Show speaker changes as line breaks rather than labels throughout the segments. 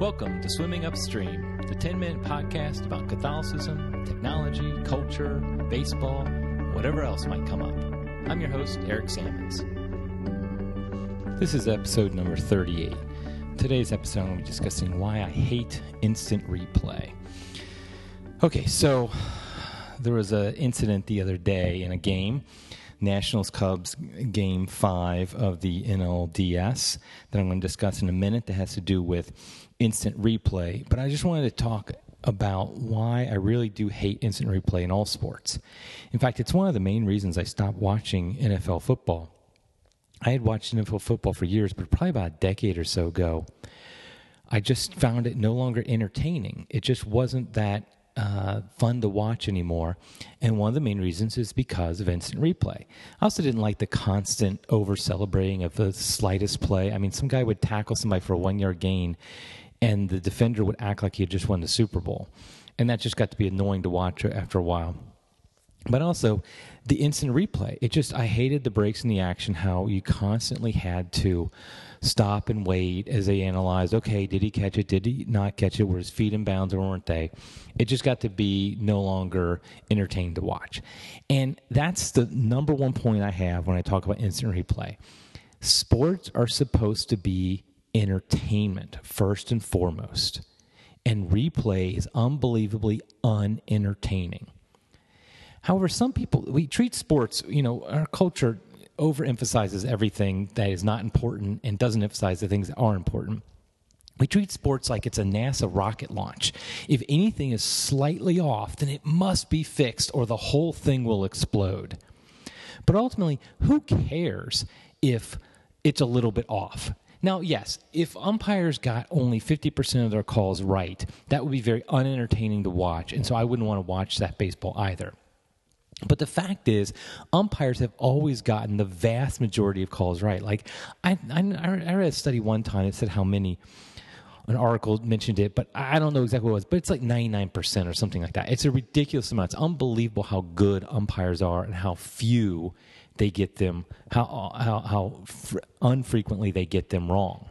Welcome to Swimming Upstream, the 10 minute podcast about Catholicism, technology, culture, baseball, whatever else might come up. I'm your host, Eric Sammons. This is episode number 38. Today's episode, I'm going to be discussing why I hate instant replay. Okay, so there was an incident the other day in a game Nationals Cubs game five of the NLDS that I'm going to discuss in a minute that has to do with instant replay. But I just wanted to talk about why I really do hate instant replay in all sports. In fact, it's one of the main reasons I stopped watching NFL football. I had watched NFL football for years, but probably about a decade or so ago, I just found it no longer entertaining. It just wasn't that uh, fun to watch anymore. And one of the main reasons is because of instant replay. I also didn't like the constant over celebrating of the slightest play. I mean, some guy would tackle somebody for a one yard gain, and the defender would act like he had just won the Super Bowl. And that just got to be annoying to watch after a while. But also, the instant replay. It just, I hated the breaks in the action, how you constantly had to stop and wait as they analyzed okay, did he catch it? Did he not catch it? Were his feet in bounds or weren't they? It just got to be no longer entertaining to watch. And that's the number one point I have when I talk about instant replay. Sports are supposed to be entertainment first and foremost. And replay is unbelievably unentertaining. However, some people, we treat sports, you know, our culture overemphasizes everything that is not important and doesn't emphasize the things that are important. We treat sports like it's a NASA rocket launch. If anything is slightly off, then it must be fixed or the whole thing will explode. But ultimately, who cares if it's a little bit off? Now, yes, if umpires got only 50% of their calls right, that would be very unentertaining to watch. And so I wouldn't want to watch that baseball either. But the fact is, umpires have always gotten the vast majority of calls right. Like, I, I, I read a study one time that said how many, an article mentioned it, but I don't know exactly what it was, but it's like 99% or something like that. It's a ridiculous amount. It's unbelievable how good umpires are and how few they get them, how, how, how unfrequently they get them wrong.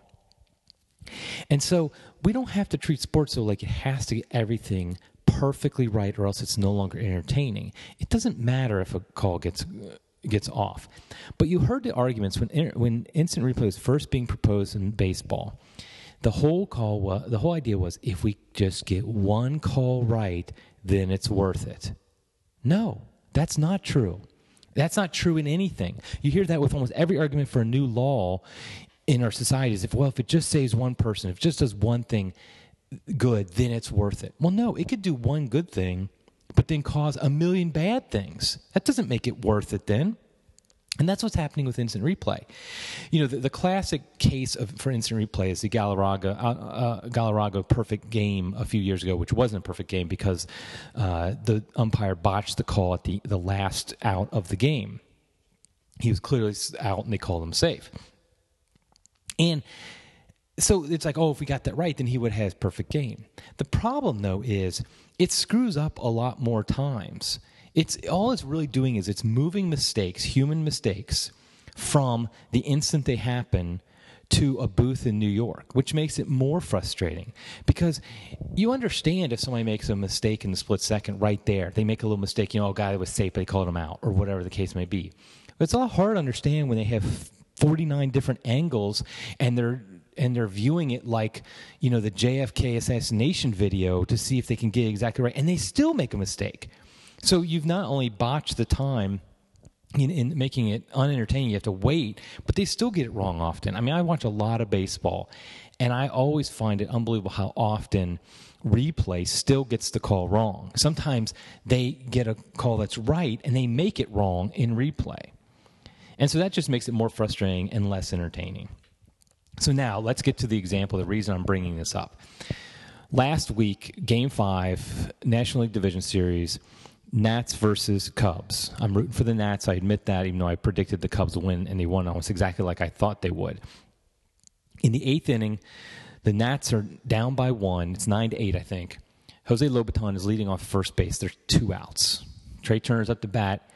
And so we don't have to treat sports so like it has to get everything perfectly right or else it's no longer entertaining. It doesn't matter if a call gets uh, gets off. But you heard the arguments when when instant replay was first being proposed in baseball. The whole call was, the whole idea was if we just get one call right, then it's worth it. No, that's not true. That's not true in anything. You hear that with almost every argument for a new law in our society is if well if it just saves one person, if it just does one thing, good, then it's worth it. Well, no, it could do one good thing, but then cause a million bad things. That doesn't make it worth it then. And that's what's happening with instant replay. You know, the, the classic case of, for instant replay is the Galarraga, uh, uh, Galarraga perfect game a few years ago, which wasn't a perfect game because uh, the umpire botched the call at the, the last out of the game. He was clearly out and they called him safe. And so it's like, oh, if we got that right, then he would have perfect game. The problem though is it screws up a lot more times. It's all it's really doing is it's moving mistakes, human mistakes, from the instant they happen to a booth in New York, which makes it more frustrating because you understand if somebody makes a mistake in the split second right there, they make a little mistake, you know, a guy that was safe, but they called him out, or whatever the case may be. But it's a lot hard to understand when they have 49 different angles and they're and they're viewing it like you know the JFK assassination video to see if they can get exactly right, and they still make a mistake. So you've not only botched the time. In, in, making it unentertaining, you have to wait, but they still get it wrong often. I mean, I watch a lot of baseball, and I always find it unbelievable how often replay still gets the call wrong. Sometimes they get a call that's right, and they make it wrong in replay. And so that just makes it more frustrating and less entertaining. So now let's get to the example, the reason I'm bringing this up. Last week, game five, National League Division Series, Nats versus Cubs. I'm rooting for the Nats. I admit that, even though I predicted the Cubs win, and they won almost exactly like I thought they would. In the eighth inning, the Nats are down by one. It's nine to eight, I think. Jose Lobaton is leading off first base. There's two outs. Trea Turner's up to bat,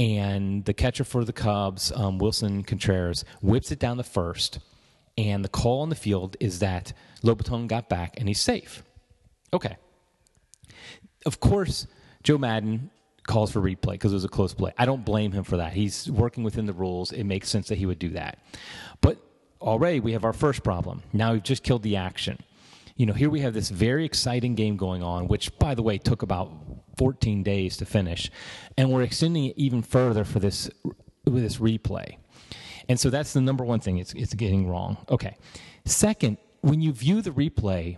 and the catcher for the Cubs, um, Willson Contreras, whips it down the first and the call on the field is that Lobaton got back and he's safe. Okay. Of course, Joe Maddon calls for replay because it was a close play. I don't blame him for that. He's working within the rules. It makes sense that he would do that. But already we have our first problem. Now we've just killed the action. You know, here we have this very exciting game going on, which, by the way, took about 14 days to finish, and we're extending it even further for this with this replay. And so that's the number one thing it's, it's getting wrong. Okay. Second, when you view the replay,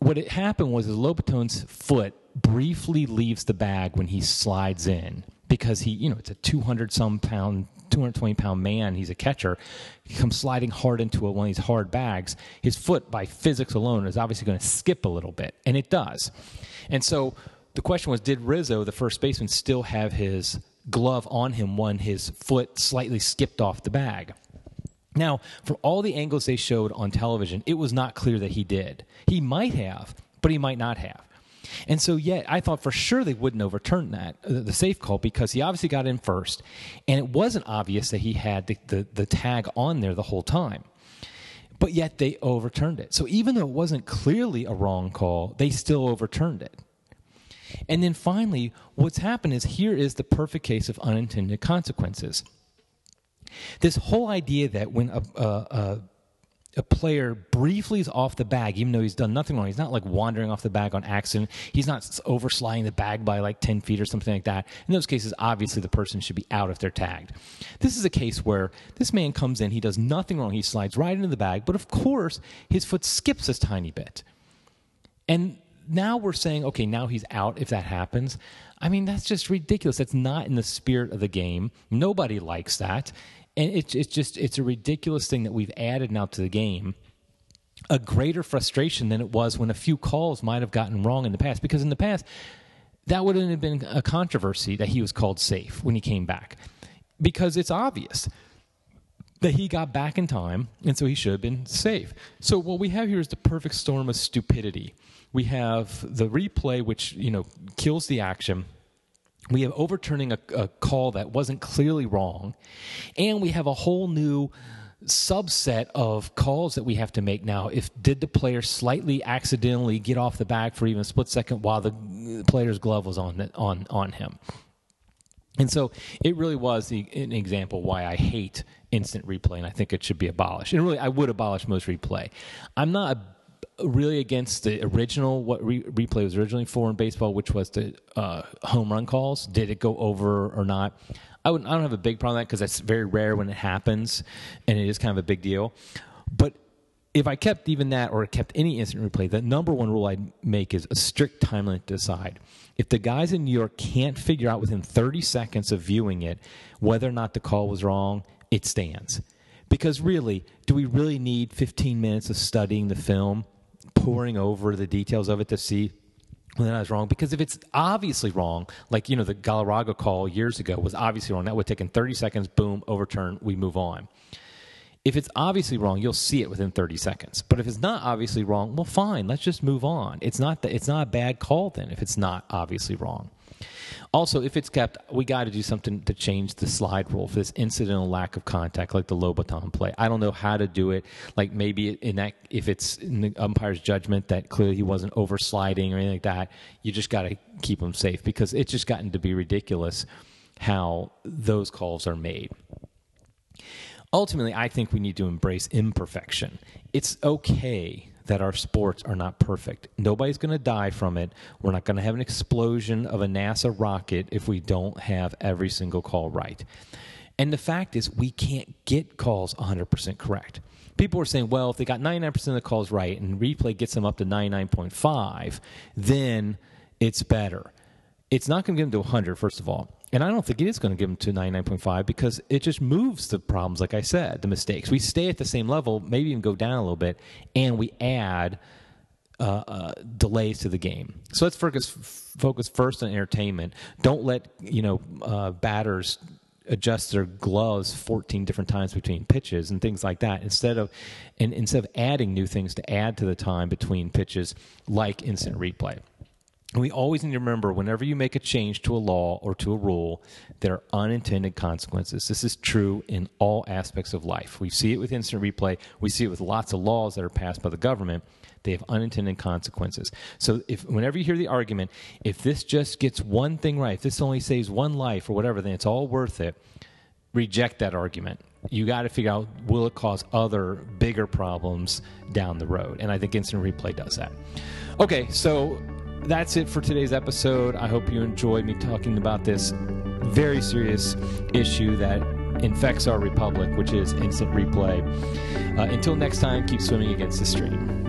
what had happened was Lobaton's foot briefly leaves the bag when he slides in because he, you know, it's a 200 some pound, 220 pound man. He's a catcher. He comes sliding hard into a, one of these hard bags. His foot, by physics alone, is obviously going to skip a little bit, and it does. And so the question was did Rizzo, the first baseman, still have his glove on him when his foot slightly skipped off the bag? Now, from all the angles they showed on television, it was not clear that he did. He might have, but he might not have. And so, yet, I thought for sure they wouldn't overturn that, uh, the safe call, because he obviously got in first. And it wasn't obvious that he had the, the, the tag on there the whole time. But yet they overturned it. So even though it wasn't clearly a wrong call, they still overturned it. And then finally, what's happened is here is the perfect case of unintended consequences. This whole idea that when a, a, a, a, player briefly is off the bag, even though he's done nothing wrong, he's not like wandering off the bag on accident, he's not oversliding the bag by like 10 feet or something like that. In those cases, obviously the person should be out if they're tagged. This is a case where this man comes in, he does nothing wrong, he slides right into the bag, but of course, his foot skips a tiny bit. And now we're saying, okay, now he's out if that happens. I mean, that's just ridiculous. That's not in the spirit of the game. Nobody likes that. And it's, it's just, it's a ridiculous thing that we've added now to the game. A greater frustration than it was when a few calls might have gotten wrong in the past. Because in the past, that wouldn't have been a controversy that he was called safe when he came back. Because it's obvious that he got back in time, and so he should have been safe. So what we have here is the perfect storm of stupidity we have the replay, which you know kills the action. We have overturning a, a call that wasn't clearly wrong, and we have a whole new subset of calls that we have to make now. If did the player slightly accidentally get off the bag for even a split second while the player's glove was on on on him? And so it really was the, an example why I hate instant replay, and I think it should be abolished. And really, I would abolish most replay. I'm not a really against the original what re- replay was originally for in baseball, which was the uh, home run calls. Did it go over or not? I would I don't have a big problem with that because that's very rare when it happens, and it is kind of a big deal. But if I kept even that or kept any instant replay, the number one rule I'd make is a strict time limit to decide. If the guys in New York can't figure out within 30 seconds of viewing it whether or not the call was wrong, it stands. Because really, do we really need 15 minutes of studying the film poring over the details of it to see whether I was wrong. Because if it's obviously wrong, like you know the Galarraga call years ago was obviously wrong, that would take in 30 seconds. Boom, overturn. We move on. If it's obviously wrong, you'll see it within 30 seconds. But if it's not obviously wrong, well, fine. Let's just move on. It's not it's not a bad call then if it's not obviously wrong. Also, if it's kept, we got to do something to change the slide rule for this incidental lack of contact, like the Lobaton play. I don't know how to do it. Like maybe in that, if it's in the umpire's judgment that clearly he wasn't oversliding or anything like that, you just got to keep him safe because it's just gotten to be ridiculous how those calls are made. Ultimately, I think we need to embrace imperfection. It's okay that our sports are not perfect. Nobody's going to die from it. We're not going to have an explosion of a NASA rocket if we don't have every single call right. And the fact is, we can't get calls 100% correct. People are saying, well, if they got 99% of the calls right and replay gets them up to 99.5, then it's better. It's not going to get them to 100, first of all. And I don't think it is going to give them to 99.5 because it just moves the problems, like I said, the mistakes. We stay at the same level, maybe even go down a little bit, and we add uh, uh, delays to the game. So let's focus focus first on entertainment. Don't let you know uh, batters adjust their gloves 14 different times between pitches and things like that instead of and instead of adding new things to add to the time between pitches like instant replay we always need to remember whenever you make a change to a law or to a rule, there are unintended consequences. This is true in all aspects of life. We see it with instant replay, we see it with lots of laws that are passed by the government. They have unintended consequences. So, if whenever you hear the argument, if this just gets one thing right, if this only saves one life or whatever, then it's all worth it. Reject that argument. You got to figure out will it cause other bigger problems down the road, and I think instant replay does that. Okay, so that's it for today's episode. I hope you enjoyed me talking about this very serious issue that infects our republic, which is instant replay. Uh, until next time, keep swimming against the stream.